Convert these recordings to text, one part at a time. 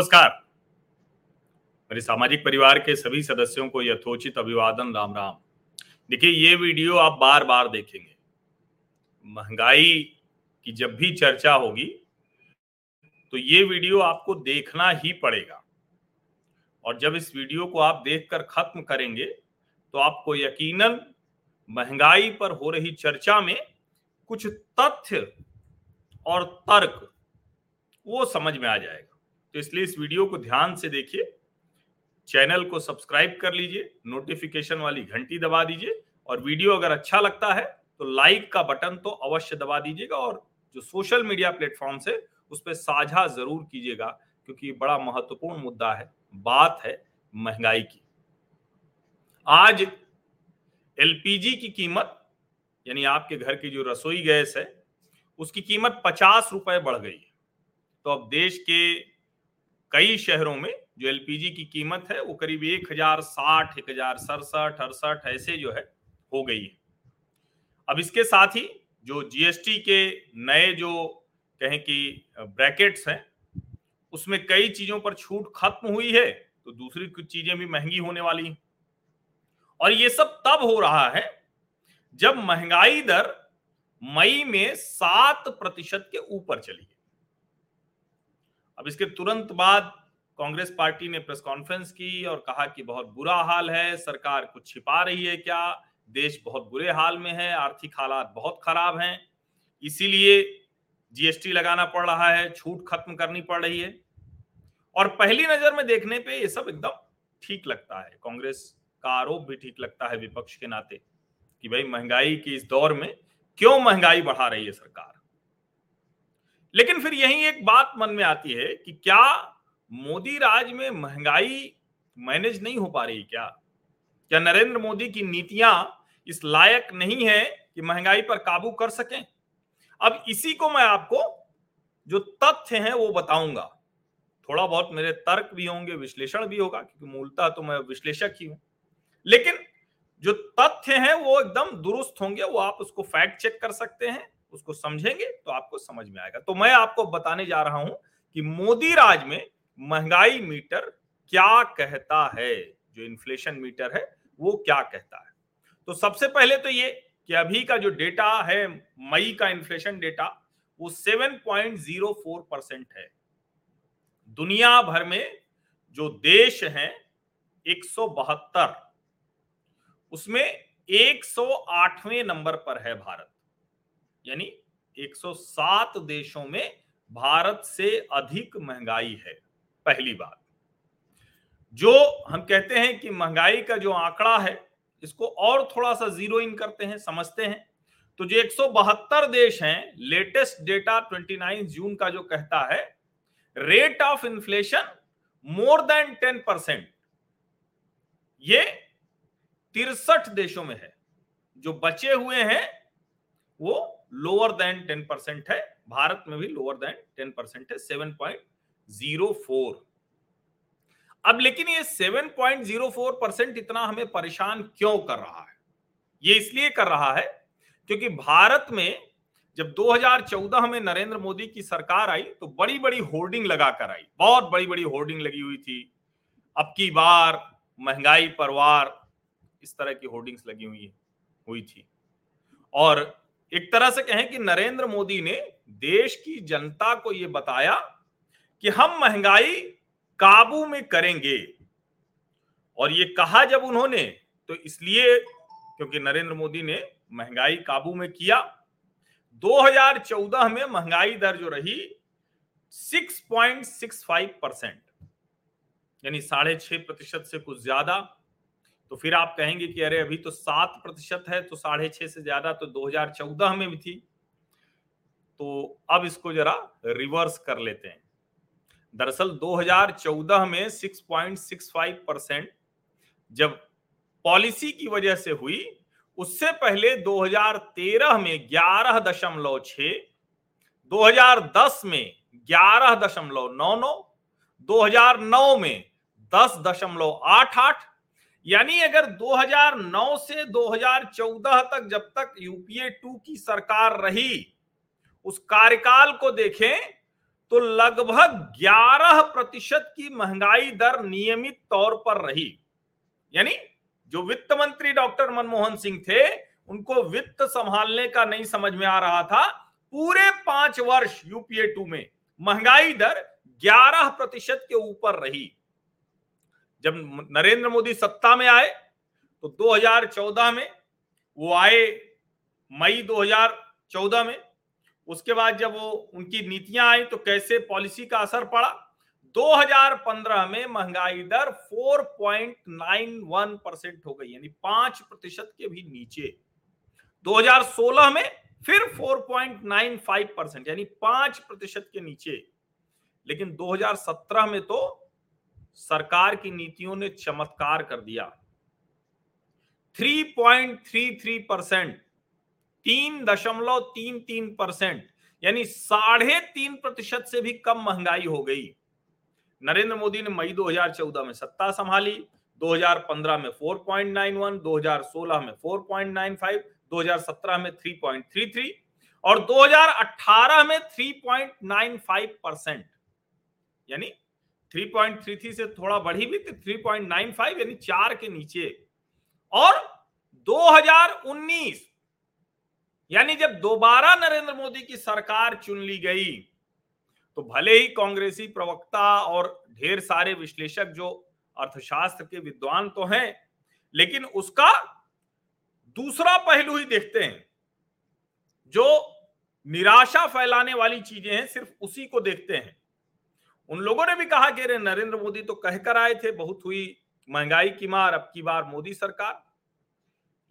नमस्कार। मेरे सामाजिक परिवार के सभी सदस्यों को यथोचित अभिवादन, राम राम। देखिए, ये वीडियो आप बार बार देखेंगे। महँगाई की जब भी चर्चा होगी तो ये वीडियो आपको देखना ही पड़ेगा। और जब इस वीडियो को आप देखकर खत्म करेंगे तो आपको यकीनन महँगाई पर हो रही चर्चा में कुछ तथ्य और तर्क वो समझ में आ जाएगा। तो इसलिए इस वीडियो को ध्यान से देखिए, चैनल को सब्सक्राइब कर लीजिए, नोटिफिकेशन वाली घंटी दबा दीजिए, और वीडियो अगर अच्छा लगता है तो लाइक का बटन तो अवश्य दबा दीजिएगा और जो सोशल मीडिया प्लेटफॉर्म से उस पर साझा ज़रूर कीजिएगा, क्योंकि बड़ा महत्वपूर्ण मुद्दा है, बात है महँगाई की। आज एलपीजी की कीमत, यानी आपके घर की जो रसोई गैस है, उसकी कीमत पचास रुपए बढ़ गई है। तो अब देश के कई शहरों में जो एलपीजी की कीमत है, वो करीब एक हज़ार साठ, एक हज़ार सड़सठ, अड़सठ ऐसे जो है हो गई है। अब इसके साथ ही जो जीएसटी के नए जो कहें कि ब्रैकेट्स हैं, उसमें कई चीज़ों पर छूट खत्म हुई है तो दूसरी कुछ चीज़ें भी महँगी होने वाली हैं। और ये सब तब हो रहा है, जब महँगाई दर मई में सात प्रतिशत के ऊपर चली गई। अब इसके तुरंत बाद कांग्रेस पार्टी ने प्रेस कॉन्फ्रेंस की और कहा कि बहुत बुरा हाल है, सरकार कुछ छिपा रही है क्या? देश बहुत बुरे हाल में है, आर्थिक हालात बहुत खराब हैं। इसीलिए जीएसटी लगाना पड़ रहा है, छूट खत्म करनी पड़ रही है। और पहली नज़र में देखने पे ये सब एकदम ठीक लगता है। कांग्रेस का आरोप भी ठीक लगता है विपक्ष के नाते कि भाई महँगाई के इस दौर में क्यों महँगाई बढ़ा रही है सरकार? लेकिन फिर यही एक बात मन में आती है कि क्या मोदी राज में महँगाई मैनेज नहीं हो पा रही क्या? क्या नरेंद्र मोदी की नीतियाँ इस लायक नहीं है कि महँगाई पर काबू कर सकें? अब इसी को मैं आपको जो तथ्य हैं वो बताऊँगा। थोड़ा बहुत मेरे तर्क भी होंगे, विश्लेषण भी होगा, क्योंकि मूलतः तो मैं विश्लेषक ही हूँ। लेकिन जो तथ्य हैं वो एकदम दुरुस्त होंगे, वो आप उसको फैक्ट चेक कर सकते हैं। उसको समझेंगे तो आपको समझ में आएगा। तो मैं आपको बताने जा रहा हूँ कि मोदी राज में महँगाई मीटर क्या कहता है? जो इन्फ्लेशन मीटर है, वो क्या कहता है? तो सबसे पहले तो ये कि अभी का जो डेटा है, मई का इन्फ्लेशन डेटा, वो 7.04 परसेंट है। दुनिया भर में जो देश हैं, एक उसमें 108वें नंबर पर है भारत। यानी 107 देशों में भारत से अधिक महँगाई है, पहली बात। जो हम कहते हैं कि महँगाई का जो आंकड़ा है, इसको और थोड़ा सा ज़ीरो इन करते हैं, समझते हैं। तो जो एक सौ बहत्तर देश हैं, लेटेस्ट डेटा 29 जून का जो कहता है, rate of inflation more than 10 percent. ये तिरसठ देशों में है। जो बचे हुए हैं, वो लोअर देन टेन परसेंट है, भारत में भी लोअर देन टेन परसेंट है सेवन पॉइंट ज़ीरो फोर अब लेकिन ये seven point zero four percent इतना हमें परेशान क्यों कर रहा है? ये इसलिए कर रहा है क्योंकि भारत में जब 2014 में नरेंद्र मोदी की सरकार आई तो बड़ी बड़ी होर्डिंग लगाकर आई। बहुत बड़ी बड़ी होर्डिंग लगी हुई थी। अब की बार महँगाई परवार इस तरह की होर्डिंग्स लगी हुई हुई थी। और एक तरह से कहें कि नरेंद्र मोदी ने देश की जनता को यह बताया कि हम महँगाई काबू में करेंगे। और ये कहा जब उन्होंने तो इसलिए क्योंकि नरेंद्र मोदी ने महँगाई काबू में किया। 2014 में महँगाई दर जो रही 6.65 परसेंट, यानी साढ़े छह प्रतिशत से कुछ ज़्यादा। तो फिर आप कहेंगे कि अरे अभी तो सात प्रतिशत है तो साढ़े छह से ज़्यादा तो 2014 में भी थी। तो अब इसको जरा रिवर्स कर लेते हैं। दरअसल 2014 में 6.65 परसेंट जब पॉलिसी की वजह से हुई, उससे पहले 2013 में ग्यारह दशमलव छ 2010 में ग्यारह दशमलव नौ नौ 2009 में दस दशमलव आठ आठ यानी अगर 2009 से 2014 तक जब तक यूपीए टू की सरकार रही, उस कार्यकाल को देखें तो लगभग 11 प्रतिशत की महँगाई दर नियमित तौर पर रही। यानी जो वित्त मंत्री डॉक्टर मनमोहन सिंह थे, उनको वित्त संभालने का नहीं समझ में आ रहा था। पूरे पाँच वर्ष यूपीए टू में महँगाई दर 11 प्रतिशत के ऊपर रही। जब नरेंद्र मोदी सत्ता में आए तो 2014 में वो आए, मई 2014 में। उसके बाद जब वो उनकी नीतियाँ आई तो कैसे पॉलिसी का असर पड़ा? 2015 में महँगाई दर 4.91 परसेंट हो गई, यानी पाँच प्रतिशत के भी नीचे। 2016 में फिर 4.95 परसेंट, यानी पाँच प्रतिशत के नीचे। लेकिन 2017 में तो सरकार की नीतियों ने चमत्कार कर दिया। 3.33 परसेंट तीन दशमलव तीन तीन परसेंट यानी साढ़े तीन प्रतिशत से भी कम महँगाई हो गई। नरेंद्र मोदी ने मई 2014 में सत्ता संभाली 2015 में 4.91, 2016 में 4.95, 2017 में 3.33 और 2018 में 3.95 परसेंट यानी 3.33 से थोड़ा बढ़ी भी थी 3.95 यानी चार के नीचे। और 2019 यानी जब दोबारा नरेंद्र मोदी की सरकार चुन ली गई तो भले ही कांग्रेसी प्रवक्ता और ढेर सारे विश्लेषक जो अर्थशास्त्र के विद्वान तो हैं, लेकिन उसका दूसरा पहलू ही देखते हैं। जो निराशा फैलाने वाली चीज़ें हैं, सिर्फ़ उसी को देखते हैं। उन लोगों ने भी कहा कि अरे, नरेंद्र मोदी तो कहकर आए थे, बहुत हुई महँगाई की मार, अब की बार मोदी सरकार।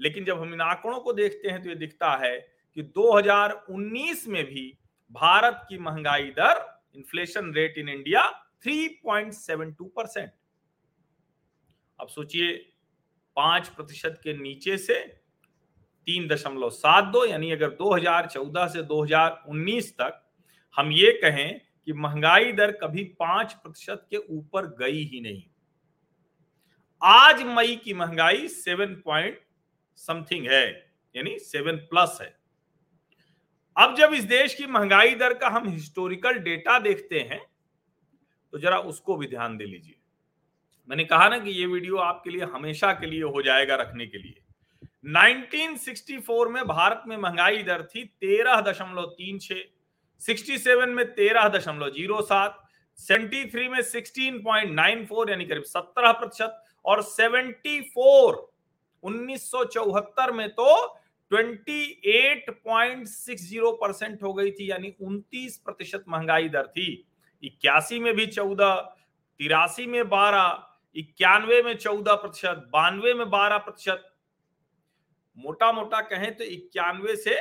लेकिन जब हम इन आंकड़ों को देखते हैं तो ये दिखता है कि 2019 में भी भारत की महँगाई दर inflation rate in India 3.72 percent अब सोचिए, पाँच प्रतिशत के नीचे से तीन दशमलव सात दो, यानी अगर 2014 से 2019 तक हम ये कहें कि महँगाई दर कभी पाँच प्रतिशत के ऊपर गई ही नहीं। आज मई की महँगाई सेवन पॉइंट समथिंग है, यानी सेवन प्लस है। अब जब इस देश की महँगाई दर का हम हिस्टोरिकल डेटा देखते हैं तो जरा उसको भी ध्यान दे लीजिए। मैंने कहा ना कि ये वीडियो आपके लिए, हमेशा के लिए हो जाएगा रखने के लिए। 1964 में भारत में महँगाई दर थी तेरह दशमलव तीन छह 67 में तेरह दशमलव ज़ीरो सात, सेवेंटी थ्री में सिक्सटीन पॉइंट नाइन फोर, यानी करीब सत्रह प्रतिशत, और सेवेंटी फोर, उन्नीस सौ चौहत्तर में तो 28.60 परसेंट हो गई थी, यानी 29 प्रतिशत महँगाई दर थी। इक्यासी में भी चौदह, तिरासी में बारह, इक्यानवे में चौदह प्रतिशत, बानवे में बारह प्रतिशत। मोटा मोटा कहें तो इक्यानवे से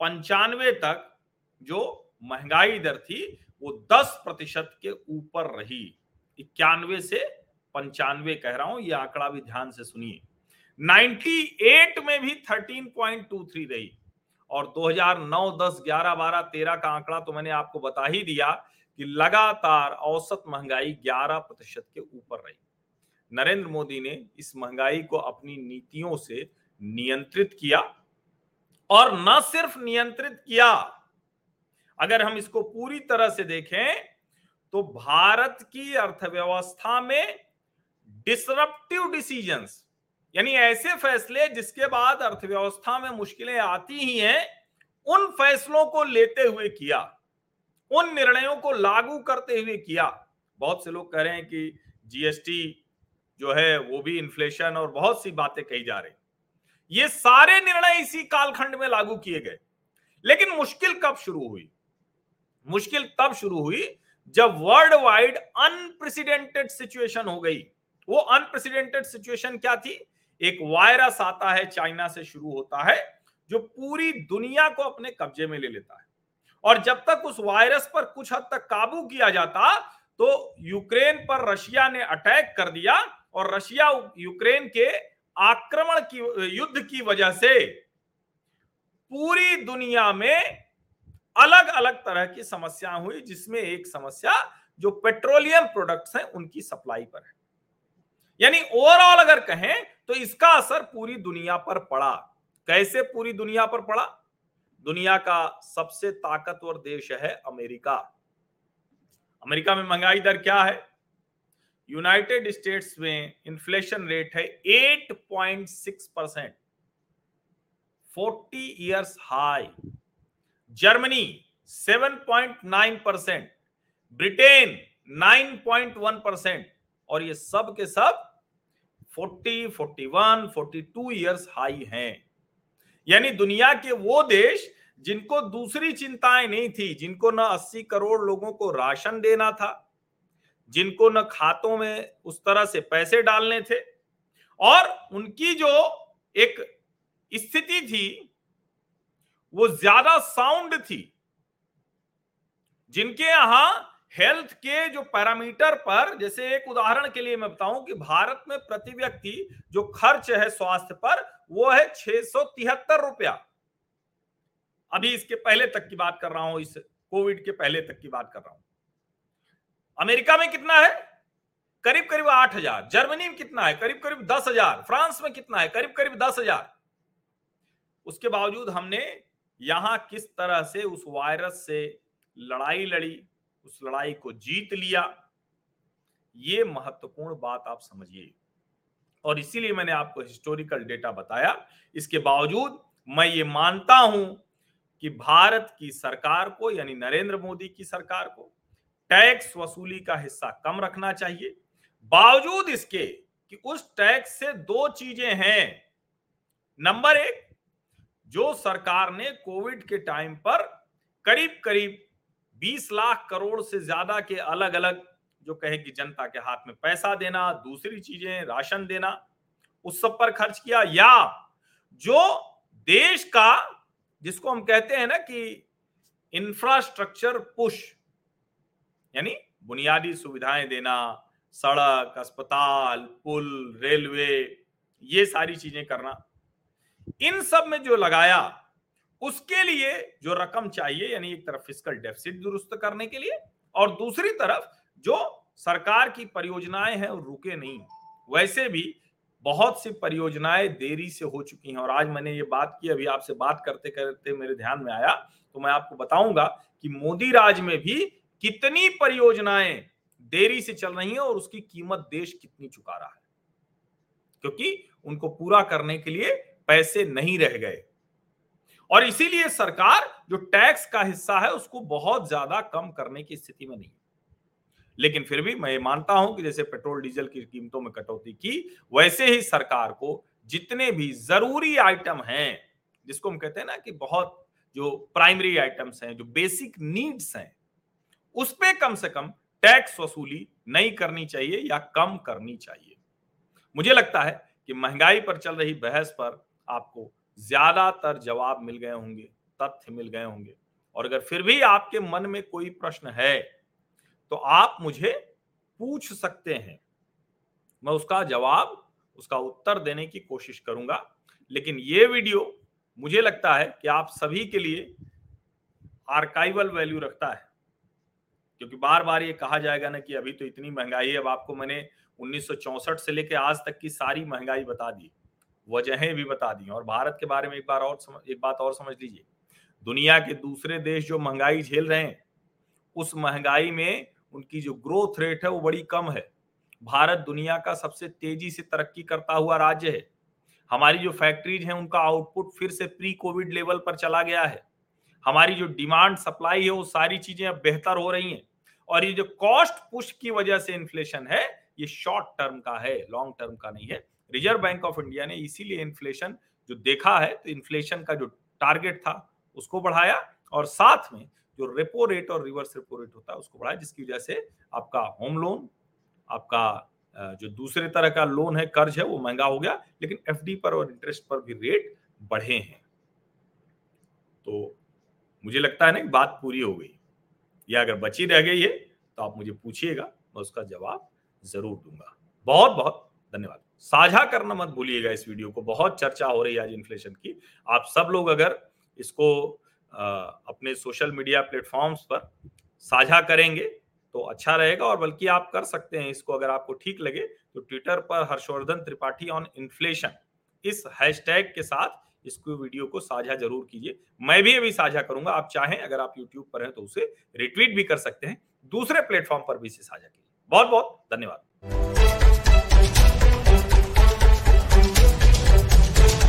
पंचानवे तक जो महँगाई दर थी वो दस प्रतिशत के ऊपर रही। इक्यानवे से पंचानवे कह रहा हूँ ये आंकड़ा भी ध्यान से सुनिए। 98 में भी 13.23 रही और 2009, 10, 11, 12, 13 का आंकड़ा तो मैंने आपको बता ही दिया कि लगातार औसत महँगाई 11 प्रतिशत के ऊपर रही। नरेंद्र मोदी ने इस महँगाई को अपनी नीतियों से नियंत्रित किया और न सिर्फ़ नियंत्रित किया अगर हम इसको पूरी तरह से देखें तो भारत की अर्थव्यवस्था में डिसरप्टिव डिसीजंस यानी ऐसे फैसले जिसके बाद अर्थव्यवस्था में मुश्किलें आती ही हैं, उन फैसलों को लेते हुए किया, उन निर्णयों को लागू करते हुए किया। बहुत से लोग कह रहे हैं कि जीएसटी जो है, वो भी इन्फ्लेशन और बहुत सी बातें कही जा रही। ये सारे निर्णय इसी कालखंड में लागू किए गए। लेकिन मुश्किल कब शुरू हुई? मुश्किल तब शुरू हुई जब वर्ल्ड वाइड अनप्रेसिडेंटेड सिचुएशन हो गई। वो अनप्रेसिडेंटेड सिचुएशन क्या थी? एक वायरस आता है चाइना से शुरू होता है, जो पूरी दुनिया को अपने कब्जे में ले लेता है। और जब तक उस वायरस पर कुछ हद तक काबू किया जाता तो यूक्रेन पर रशिया ने अटैक कर दिया और रशिया यूक्रेन के आक्रमण की, युद्ध की वजह से पूरी दुनिया में अलग अलग तरह की समस्या हुई, जिसमें एक समस्या जो पेट्रोलियम प्रोडक्ट्स हैं, उनकी सप्लाई पर है। यानी ओवरऑल अगर कहें तो इसका असर पूरी दुनिया पर पड़ा। कैसे पूरी दुनिया पर पड़ा? दुनिया का सबसे ताकतवर देश है अमेरिका। अमेरिका में महँगाई दर क्या है? यूनाइटेड स्टेट्स में इन्फ्लेशन रेट है 8.6 percent. Forty years high. Germany 7.9 percent Britain 9.1 percent और ये सब के सब 40, 41, 42 ईयर्स हाई हैं। यानी दुनिया के वो देश जिनको दूसरी चिंताएँ नहीं थी जिनको न 80 करोड़ लोगों को राशन देना था जिनको न खातों में उस तरह से पैसे डालने थे और उनकी जो एक स्थिति थी वो ज़्यादा साउंड थी। जिनके यहाँ हेल्थ के जो पैरामीटर पर, जैसे एक उदाहरण के लिए मैं बताऊँ कि भारत में प्रति व्यक्ति जो खर्च है स्वास्थ्य पर, वो है छह सौ तिहत्तर रुपया। अभी इसके पहले तक की बात कर रहा हूँ, इस कोविड के पहले तक की बात कर रहा हूँ। अमेरिका में कितना है? करीब करीब आठ हज़ार। जर्मनी में कितना है? करीब करीब दस हज़ार। फ्रांस में कितना है? करीब करीब दस हज़ार। उसके बावजूद हमने यहाँ किस तरह से उस वायरस से लड़ाई लड़ी, उस लड़ाई को जीत लिया? ये महत्वपूर्ण बात आप समझिए। और इसीलिए मैंने आपको हिस्टोरिकल डेटा बताया। इसके बावजूद मैं ये मानता हूँ कि भारत की सरकार को, यानी नरेंद्र मोदी की सरकार को, टैक्स वसूली का हिस्सा कम रखना चाहिए। बावजूद इसके कि उस टैक्स से दो चीज़ें हैं। नंबर एक जो सरकार ने कोविड के टाइम पर करीब करीब 20 लाख करोड़ से ज़्यादा के अलग अलग जो कहे कि जनता के हाथ में पैसा देना, दूसरी चीज़ें, राशन देना, उस सब पर खर्च किया, या जो देश का, जिसको हम कहते हैं ना कि इंफ्रास्ट्रक्चर पुश, यानी बुनियादी सुविधाएँ देना, सड़क, अस्पताल, पुल, रेलवे, ये सारी चीज़ें करना इन सब में जो लगाया, उसके लिए जो रकम चाहिए, यानी एक तरफ़ फ़िज़िकल डेफिसिट दुरुस्त करने के लिए और दूसरी तरफ़ जो सरकार की परियोजनाएँ हैं, वो रुके नहीं। वैसे भी बहुत सी परियोजनाएँ देरी से हो चुकी हैं और आज मैंने ये बात की, अभी आपसे बात करते करते मेरे ध्यान में आया तो मैं आपको बताऊँगा कि मोदी राज में भी कितनी परियोजनाएँ देरी से चल रही हैं और उसकी कीमत देश कितनी चुका रहा है। क्योंकि उनको पूरा करने के लिए पैसे नहीं रह गए। और इसीलिए सरकार जो टैक्स का हिस्सा है, उसको बहुत ज़्यादा कम करने की स्थिति में नहीं लेकिन फिर भी मैं मानता हूँ कि जैसे पेट्रोल, डीजल की कीमतों में कटौती की, वैसे ही सरकार को जितने भी ज़रूरी आइटम हैं, जिसको हम कहते हैं ना कि बहुत जो प्राइमरी आइटम्स हैं, जो बेसिक नीड्स हैं, उस पर कम से कम टैक्स वसूली नहीं करनी चाहिए या कम करनी चाहिए। मुझे लगता है कि महँगाई पर चल रही बहस पर आपको ज़्यादातर जवाब मिल गए होंगे, तथ्य मिल गए होंगे। और अगर फिर भी आपके मन में कोई प्रश्न है तो आप मुझे पूछ सकते हैं। मैं उसका जवाब, उसका उत्तर देने की कोशिश करूँगा। लेकिन ये वीडियो मुझे लगता है कि आप सभी के लिए आर्काइवल वैल्यू रखता है। क्योंकि बार बार ये कहा जाएगा ना कि अभी तो इतनी महँगाई है, अब आपको मैंने उन्नीस से लेकर आज तक की सारी महँगाई बता दी। वजहें भी बता दी और भारत के बारे में एक बार और एक बात और समझ लीजिए। दुनिया के दूसरे देश जो महँगाई झेल रहे हैं, उस महँगाई में उनकी जो ग्रोथ रेट है वो बड़ी कम है। भारत दुनिया का सबसे तेज़ी से तरक्की करता हुआ राज्य है। हमारी जो फैक्ट्रीज हैं, उनका आउटपुट फिर से प्री कोविड लेवल पर चला गया है। हमारी जो डिमांड सप्लाई है, वो सारी चीज़ें अब बेहतर हो रही हैं। और ये जो कॉस्ट पुश की वजह से इन्फ्लेशन है, ये शॉर्ट टर्म का है लॉन्ग टर्म का नहीं है। रिज़र्व बैंक ऑफ़ इंडिया ने इसीलिए इन्फ्लेशन जो देखा है तो इन्फ्लेशन का जो टारगेट था, उसको बढ़ाया और साथ में जो रेपो रेट और रिवर्स रेपो रेट होता है, उसको बढ़ाया, जिसकी वजह से आपका होम लोन आपका जो दूसरे तरह का लोन है, कर्ज है, वो महँगा हो गया, लेकिन एफडी पर और इंटरेस्ट पर भी रेट बढ़े हैं। तो मुझे लगता है ना बात पूरी हो गई। या अगर बची रह गई है तो आप मुझे पूछिएगा, मैं उसका जवाब ज़रूर दूँगा। बहुत बहुत धन्यवाद। साझा करना मत भूलिएगा इस वीडियो को। बहुत चर्चा हो रही है आज इन्फ्लेशन की। आप सब लोग अगर इसको अपने सोशल मीडिया प्लेटफॉर्म्स पर साझा करेंगे तो अच्छा रहेगा और बल्कि आप कर सकते हैं इसको। अगर आपको ठीक लगे तो ट्विटर पर हर्षवर्धन त्रिपाठी ऑन इन्फ्लेशन इस हैशटैग के साथ इसको वीडियो को साझा ज़रूर कीजिए। मैं भी अभी साझा करूँगा। आप चाहें, अगर आप यूट्यूब पर हैं तो उसे रिट्वीट भी कर सकते हैं। दूसरे प्लेटफॉर्म पर भी इसे साझा कीजिए। बहुत बहुत धन्यवाद।